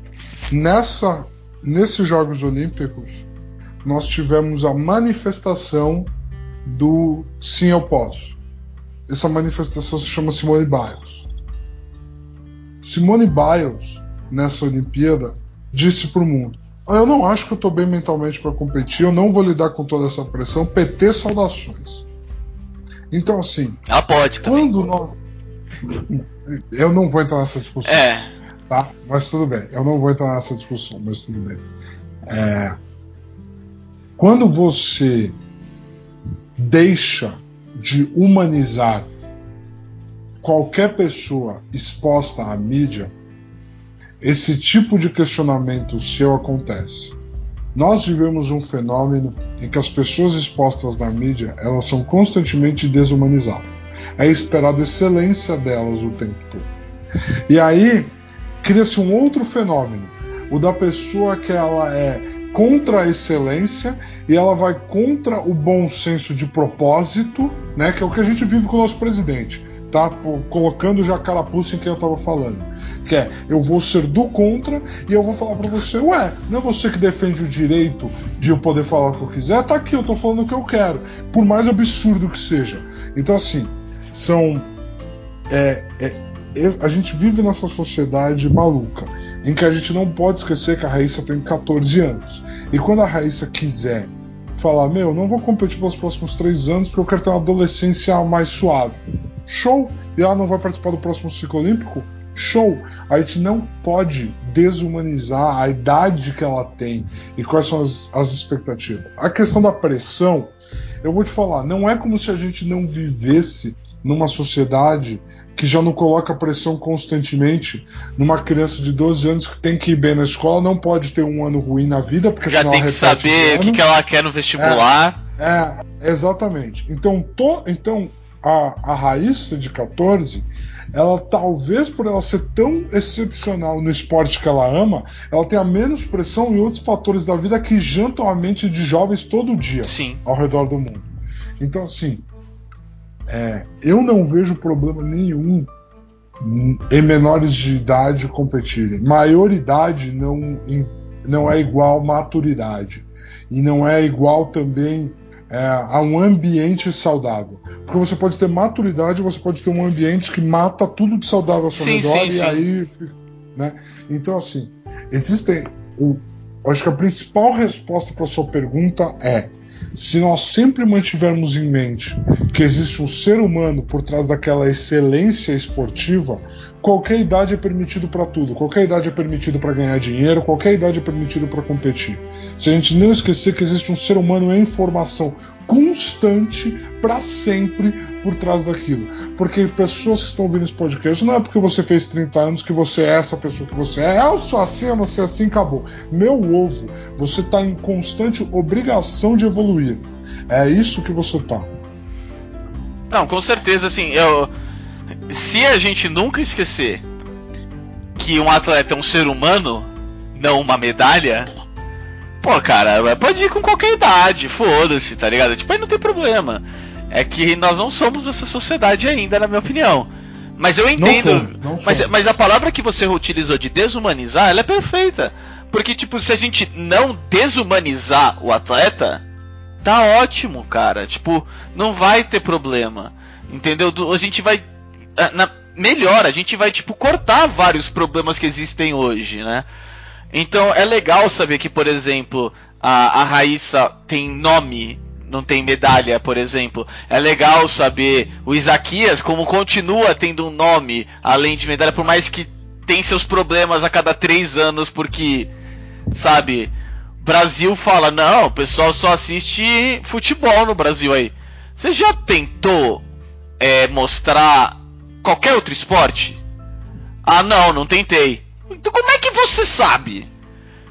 Nessa, nesses Jogos Olímpicos, nós tivemos a manifestação do Sim Eu Posso. Essa manifestação se chama Simone Biles. Simone Biles, nessa Olimpíada, disse para o mundo: "Ah, Eu não acho que eu estou bem mentalmente para competir, eu não vou lidar com toda essa pressão. PT, saudações. Então, assim, Ela pode também. quando nós. Eu não vou entrar nessa discussão É, tá? Mas tudo bem. Eu não vou entrar nessa discussão, mas tudo bem. É, quando você deixa de humanizar qualquer pessoa exposta à mídia, esse tipo de questionamento seu acontece. Nós vivemos um fenômeno em que as pessoas expostas na mídia elas são constantemente desumanizadas. É esperada excelência delas o tempo todo. E aí cria-se um outro fenômeno, o da pessoa que ela é contra a excelência e ela vai contra o bom senso de propósito, né, que é o que a gente vive com o nosso presidente, tá? Colocando já a carapuça em quem eu tava falando, que é eu vou ser do contra e eu vou falar pra você, ué, não é você que defende o direito de eu poder falar o que eu quiser, tá aqui, eu tô falando o que eu quero, por mais absurdo que seja. Então assim, são é, é, a gente vive nessa sociedade maluca, em que a gente não pode esquecer que a Raíssa tem 14 anos. E quando a Raíssa quiser falar, meu, não vou competir pelos próximos três anos porque eu quero ter uma adolescência mais suave. Show! E ela não vai participar do próximo ciclo olímpico? Show! A gente não pode desumanizar a idade que ela tem e quais são as, as expectativas. A questão da pressão, eu vou te falar, não é como se a gente não vivesse numa sociedade que já não coloca pressão constantemente numa criança de 12 anos que tem que ir bem na escola, não pode ter um ano ruim na vida, porque já senão tem ela que saber o que, que ela quer no vestibular. É, exatamente. Então, to, então a, a Raíssa de 14, ela talvez por ela ser tão excepcional no esporte que ela ama, ela tenha menos pressão em outros fatores da vida que jantam a mente de jovens todo dia Sim. ao redor do mundo. Então, assim, é, eu não vejo problema nenhum em menores de idade competirem. Maioridade não, não é igual maturidade. E não é igual também é, a um ambiente saudável. Porque você pode ter maturidade, você pode ter um ambiente que mata tudo de saudável ao seu Sim, redor, sim, e sim. aí. Né? Então, assim, existem. O, acho que a principal resposta para sua pergunta é: se nós sempre mantivermos em mente que existe um ser humano por trás daquela excelência esportiva, qualquer idade é permitido para tudo, qualquer idade é permitido para ganhar dinheiro, qualquer idade é permitido para competir. Se a gente não esquecer que existe um ser humano em formação constante para sempre por trás daquilo. Porque pessoas que estão ouvindo esse podcast não é porque você fez 30 anos que você é essa pessoa que você é. Eu sou assim, eu é assim, acabou. Meu ovo, você está em constante obrigação de evoluir. É isso que você tá. Não, com certeza, assim, eu. Se a gente nunca esquecer que um atleta é um ser humano, não uma medalha, pô, cara, pode ir com qualquer idade, foda-se, tá ligado? Tipo, aí não tem problema. É que nós não somos essa sociedade ainda, na minha opinião. Mas eu entendo. somos, não mas, somos. mas a palavra que você utilizou de desumanizar, ela é perfeita. Porque, tipo, se a gente não desumanizar o atleta, tá ótimo, cara. Tipo, não vai ter problema. Entendeu? A gente vai. ah, na- melhor, a gente vai, tipo, cortar vários problemas que existem hoje, né? Então é legal saber que, por exemplo, a, a Raíssa tem nome, não tem medalha, por exemplo. É legal saber o Isaquias como continua tendo um nome além de medalha, por mais que tem seus problemas a cada três anos, porque, sabe, Brasil fala, não, o pessoal só assiste futebol no Brasil aí. Você já tentou é, mostrar qualquer outro esporte? Ah, não, não tentei. Então como é que você sabe?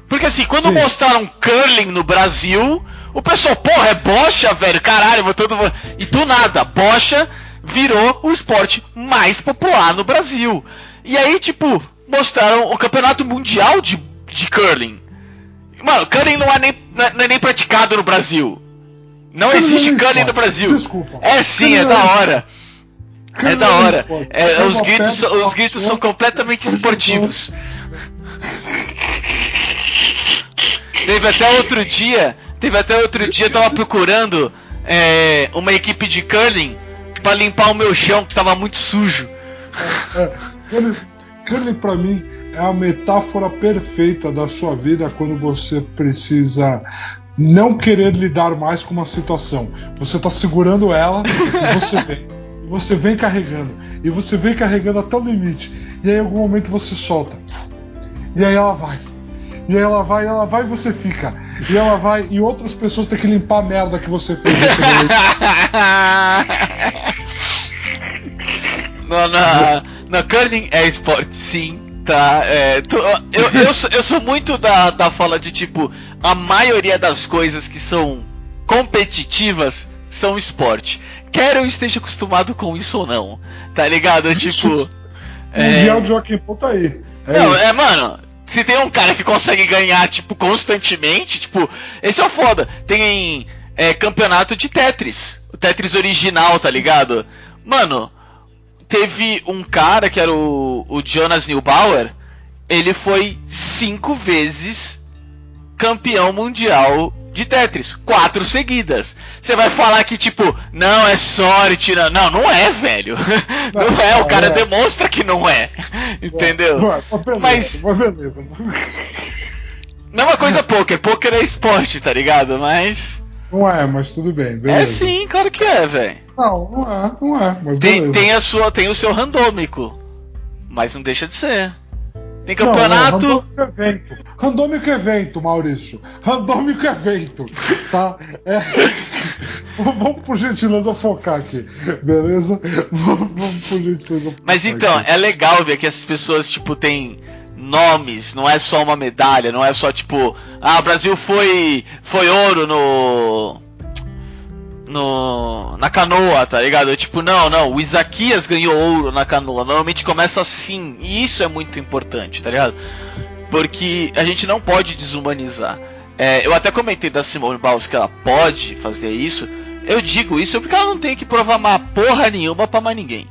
Porque assim, quando Sim. mostraram curling no Brasil, o pessoal, porra, é bocha, velho, caralho, todo E do nada, bocha virou o esporte mais popular no Brasil. E aí, tipo, mostraram o campeonato mundial de, de curling. Mano, curling não é, nem, não é nem praticado no Brasil. Não existe não curling no Brasil. Desculpa. É sim, é da hora. É da hora. É, os gritos, os gritos são completamente esportivos. Teve até outro dia, teve até outro dia, eu tava procurando é, uma equipe de curling para limpar o meu chão que tava muito sujo. É, é, curling, curling pra mim é a metáfora perfeita da sua vida quando você precisa não querer lidar mais com uma situação. Você tá segurando ela e você vem. Você vem carregando. E você vem carregando até o limite. E aí em algum momento você solta. E aí ela vai. E ela vai, ela vai e você fica. E ela vai, e outras pessoas têm que limpar a merda que você fez. não, na, na curling é esporte, sim. Tá, é, tu, eu, eu, sou, eu sou muito da, da fala de tipo, a maioria das coisas que são competitivas são esporte. Quer eu esteja acostumado com isso ou não, tá ligado? Tipo. Mundial é... de Joaquim Pô tá aí. É não, isso. é, mano, se tem um cara que consegue ganhar, tipo, constantemente, tipo, esse é o foda. Tem é, campeonato de Tetris. O Tetris original, tá ligado? Mano, teve um cara que era o, o Jonas Neubauer. Ele foi cinco vezes campeão mundial de Tetris, quatro seguidas. Você vai falar que, tipo, não, é sorte. Não, não, não é, velho. Não, não é, o cara é. demonstra que não é. Entendeu? Mas. Mesma coisa poker. Poker é esporte, tá ligado? Mas. Não é, mas tudo bem. É beleza. É sim, claro que é, velho. Não, não é, não é, mas tem, tem, a sua, tem o seu randômico. Mas não deixa de ser. Tem campeonato. Não, não, randômico evento. Randômico evento, Maurício. Randômico evento. Tá? É... Vamos por gentileza focar aqui, beleza? Vamos por gentileza focar Mas então, aqui. é legal ver que essas pessoas, tipo, têm nomes, não é só uma medalha, não é só tipo, ah, o Brasil foi foi ouro no no na canoa, tá ligado? Tipo, não, não, o Isaquias ganhou ouro na canoa. Normalmente começa assim, e isso é muito importante, tá ligado? Porque a gente não pode desumanizar. É, eu até comentei da Simone Biles que ela pode fazer isso. Eu digo isso porque ela não tem que provar uma porra nenhuma pra mais ninguém.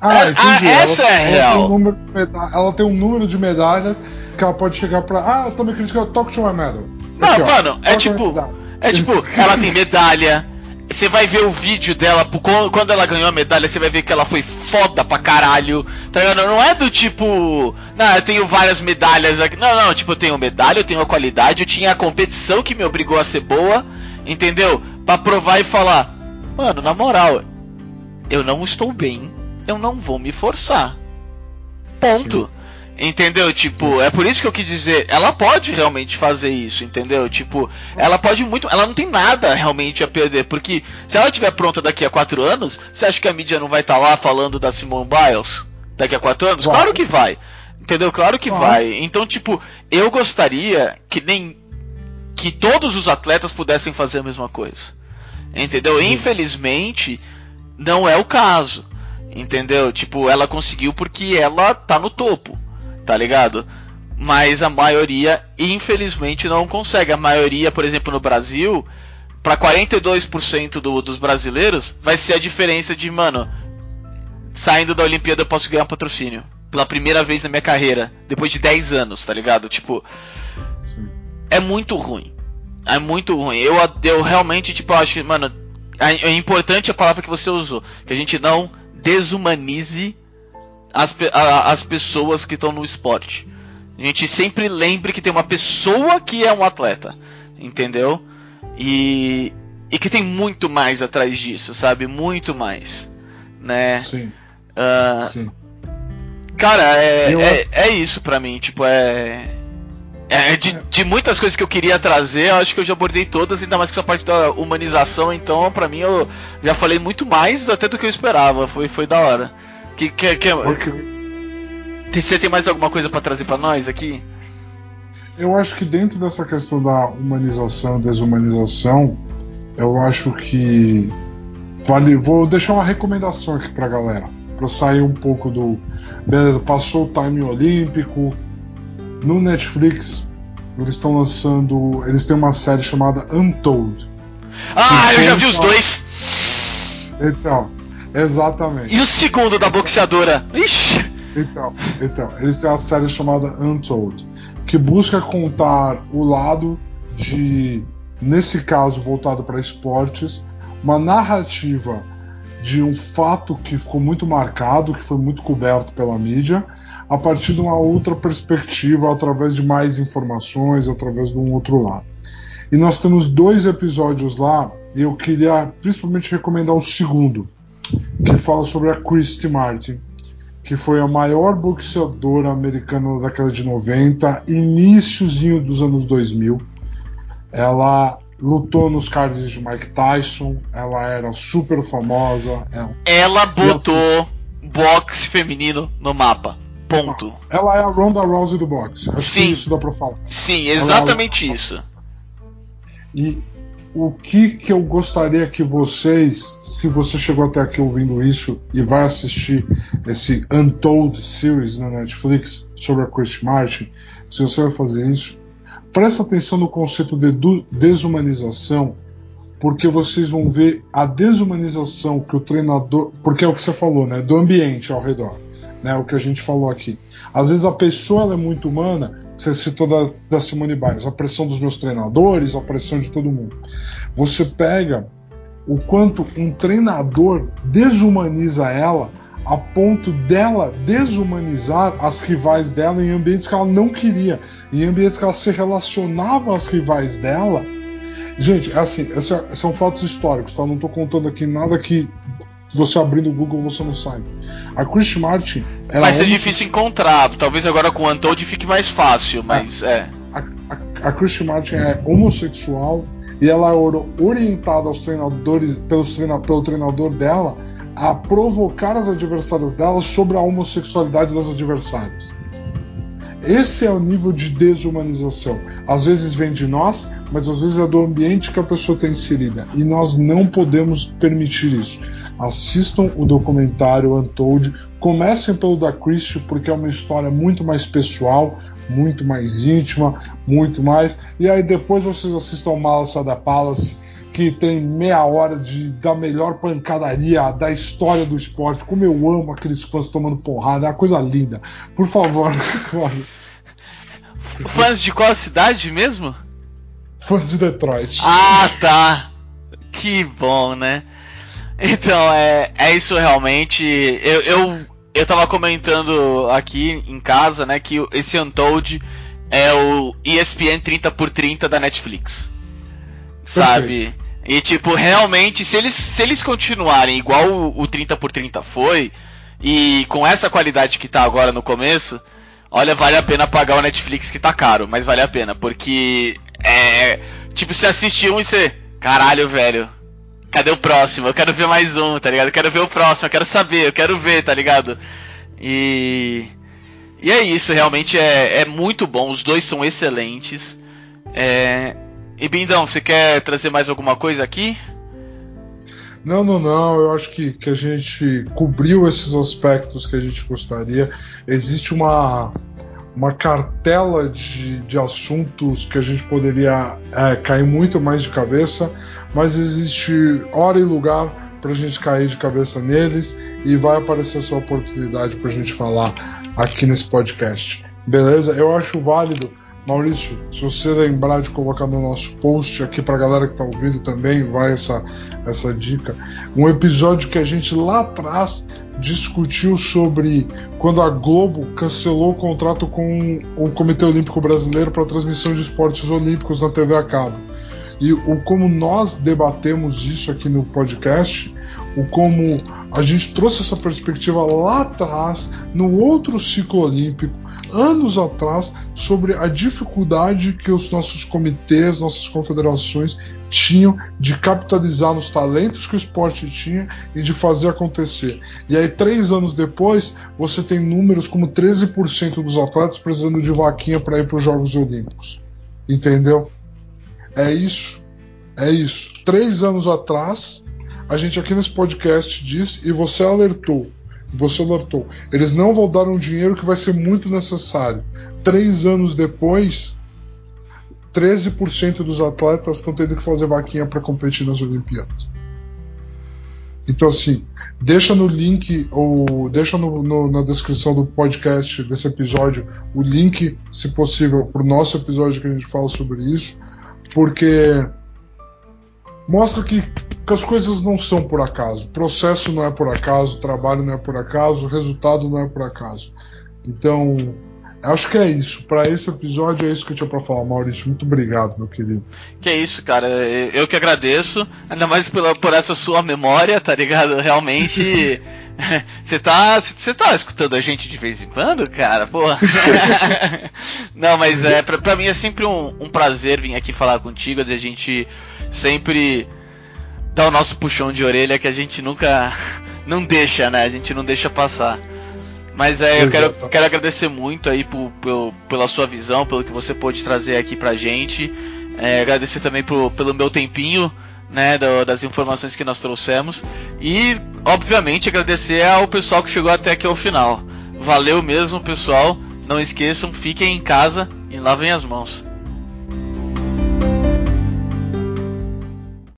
Ah, é, entendi. Ah, essa ela, é ela real. Tem um ela tem um número de medalhas que ela pode chegar pra. Ah, eu tô me criticando, talk to my medal. Não, mano, é tipo. É tipo, ela tem medalha. Você vai ver o vídeo dela, quando ela ganhou a medalha, você vai ver que ela foi foda pra caralho. Tá ligado? Não é do tipo. Não, eu tenho várias medalhas aqui. Não, não, tipo, eu tenho medalha, eu tenho a qualidade, eu tinha a competição que me obrigou a ser boa, entendeu? Pra provar e falar, mano, na moral, eu não estou bem, eu não vou me forçar. Ponto. Entendeu? Tipo, é por isso que eu quis dizer, ela pode realmente fazer isso, entendeu? Tipo, ela pode muito, ela não tem nada realmente a perder, porque se ela estiver pronta daqui a quatro anos, você acha que a mídia não vai estar tá lá falando da Simone Biles daqui a quatro anos? Vai. Claro que vai. Entendeu? Claro que vai. vai. Então, tipo, eu gostaria que nem que todos os atletas pudessem fazer a mesma coisa. Entendeu? Sim. Infelizmente, não é o caso. Entendeu? Tipo, ela conseguiu porque ela tá no topo tá ligado? Mas a maioria, infelizmente, não consegue. A maioria, por exemplo, no Brasil, para 42% do, dos brasileiros, vai ser a diferença de, mano, saindo da Olimpíada eu posso ganhar um patrocínio. Pela primeira vez na minha carreira, depois de 10 anos, tá ligado? Tipo, é muito ruim. É muito ruim. Eu, eu realmente, tipo, acho que, mano, é, é importante a palavra que você usou, que a gente não desumanize as, a, as pessoas que estão no esporte. A gente sempre lembre que tem uma pessoa que é um atleta, entendeu? E, e que tem muito mais atrás disso, sabe? Muito mais, né? Sim. Uh, Sim. Cara, é, é, é isso pra mim, tipo, é. É, de, de, muitas coisas que eu queria trazer, acho que eu já abordei todas, ainda mais que essa parte da humanização, então para mim eu já falei muito mais até do que eu esperava, foi, foi da hora. Que, que, que, Você tem mais alguma coisa para trazer para nós aqui? Eu acho que dentro dessa questão da humanização, desumanização, eu acho que vale. Vou deixar uma recomendação aqui pra galera, para sair um pouco do. Beleza, passou o time olímpico, no Netflix, eles estão lançando. Eles têm uma série chamada Untold. Ah, eu já vi os dois! Então, exatamente. E o segundo da boxeadora? Ixi! Então, então, eles têm uma série chamada Untold, que busca contar o lado de, nesse caso, voltado para esportes, uma narrativa de um fato que ficou muito marcado, que foi muito coberto pela mídia, a partir de uma outra perspectiva, através de mais informações, através de um outro lado. E nós temos dois episódios lá, e eu queria principalmente recomendar o segundo, que fala sobre a Christy Martin, que foi a maior boxeadora americana da década de 90, iníciozinho dos anos 2000. Ela lutou nos cards de Mike Tyson, ela era super famosa. Ela, ela botou assim, boxe feminino no mapa. Ponto. Ela é a Ronda Rousey do boxe. Acho Sim. isso dá pra falar. Sim, exatamente é isso. E o que que eu gostaria que vocês, se você chegou até aqui ouvindo isso e vai assistir esse Untold Series na Netflix sobre a Chris Martin, se você vai fazer isso, presta atenção no conceito de desumanização, porque vocês vão ver a desumanização que o treinador, porque é o que você falou, né, do ambiente ao redor né, o que a gente falou aqui. Às vezes a pessoa é muito humana, você citou da, da Simone Biles, a pressão dos meus treinadores, a pressão de todo mundo. Você pega o quanto um treinador desumaniza ela a ponto dela desumanizar as rivais dela em ambientes que ela não queria, em ambientes que ela se relacionava às rivais dela. Gente, é assim, é, são fatos históricos, tá? Não estou contando aqui nada que você abrindo o Google você não sabe. A Chris Martin. Vai ser difícil encontrar. Talvez agora com o Untold fique mais fácil, mas é. é. A, a, a Chris Martin é homossexual e ela é orientada aos treinadores, pelos treina, pelo treinador dela a provocar as adversárias dela sobre a homossexualidade das adversárias. Esse é o nível de desumanização. Às vezes vem de nós, mas às vezes é do ambiente que a pessoa está inserida. E nós não podemos permitir isso assistam o documentário Untold. Comecem pelo da Christie, porque é uma história muito mais pessoal, muito mais íntima, muito mais. E aí depois vocês assistam Malassa da Palace, que tem meia hora de, da melhor pancadaria da história do esporte. Como eu amo aqueles fãs tomando porrada, é uma coisa linda. Por favor. fãs de qual cidade mesmo? Fãs de Detroit. Ah, tá. Que bom, né? Então, é, é isso realmente. Eu, eu, eu tava comentando aqui em casa, né, que esse Untold é o ESPN 30x30 da Netflix. Sabe? E tipo, realmente, se eles, se eles continuarem igual o, o 30x30 foi, e com essa qualidade que tá agora no começo, olha, vale a pena pagar o Netflix que tá caro, mas vale a pena, porque é. Tipo, você assiste um e você. Caralho, velho, cadê o próximo? Eu quero ver mais um, tá ligado? Eu quero ver o próximo, eu quero saber, eu quero ver, tá ligado? E. E é isso, realmente é, é muito bom, os dois são excelentes. É... E Bindão, você quer trazer mais alguma coisa aqui? Não, não, não. Eu acho que, que a gente cobriu esses aspectos que a gente gostaria. Existe uma, uma cartela de, de assuntos que a gente poderia é, cair muito mais de cabeça, mas existe hora e lugar para a gente cair de cabeça neles e vai aparecer essa oportunidade para a gente falar aqui nesse podcast. Beleza? Eu acho válido, Maurício, se você lembrar de colocar no nosso post aqui para a galera que está ouvindo também, vai essa, essa dica. Um episódio que a gente lá atrás discutiu sobre quando a Globo cancelou o contrato com o Comitê Olímpico Brasileiro para transmissão de esportes olímpicos na TV a cabo e o como nós debatemos isso aqui no podcast, o como A gente trouxe essa perspectiva lá atrás, no outro ciclo olímpico, anos atrás, sobre a dificuldade que os nossos comitês, nossas confederações tinham de capitalizar nos talentos que o esporte tinha e de fazer acontecer. E aí, três anos depois, você tem números como 13% dos atletas precisando de vaquinha para ir para os Jogos Olímpicos. Entendeu? É isso. É isso. Três anos atrás, a gente aqui nesse podcast disse, e você alertou, você alertou, eles não vão dar um dinheiro que vai ser muito necessário. Três anos depois, 13% dos atletas estão tendo que fazer vaquinha para competir nas Olimpíadas. Então, assim, deixa no link, ou deixa no, no, na descrição do podcast desse episódio o link, se possível, para o nosso episódio que a gente fala sobre isso, porque mostra que, que as coisas não são por acaso. Processo não é por acaso, o trabalho não é por acaso, o resultado não é por acaso. Então, acho que é isso. Para esse episódio é isso que eu tinha para falar, Maurício. Muito obrigado, meu querido. Que é isso, cara. Eu que agradeço. Ainda mais pela, por essa sua memória, tá ligado? Realmente. Você tá, você tá escutando a gente de vez em quando, cara? Porra. Não, mas é, pra, pra mim é sempre um, um prazer vir aqui falar contigo, de a gente sempre dar o nosso puxão de orelha que a gente nunca. Não deixa, né? A gente não deixa passar. Mas é, eu quero, quero agradecer muito aí por, por, pela sua visão, pelo que você pôde trazer aqui pra gente. É, agradecer também pro, pelo meu tempinho né, do, das informações que nós trouxemos. E, obviamente, agradecer ao pessoal que chegou até aqui ao final. Valeu mesmo, pessoal. Não esqueçam, fiquem em casa e lavem as mãos.